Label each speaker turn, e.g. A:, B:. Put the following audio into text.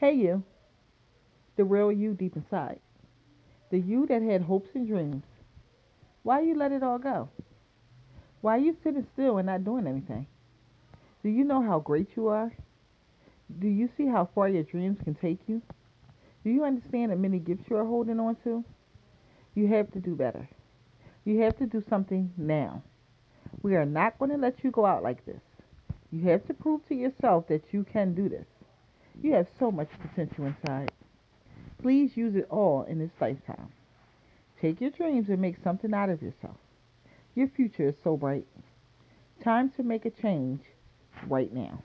A: Hey, you, the real you deep inside, the you that had hopes and dreams. Why you let it all go? Why you sitting still and not doing anything? Do you know how great you are? Do you see how far your dreams can take you? Do you understand the many gifts you are holding on to? You have to do better. You have to do something now. We are not going to let you go out like this. You have to prove to yourself that you can do this. You have so much potential inside. Please use it all in this lifetime. Take your dreams and make something out of yourself. Your future is so bright. Time to make a change right now.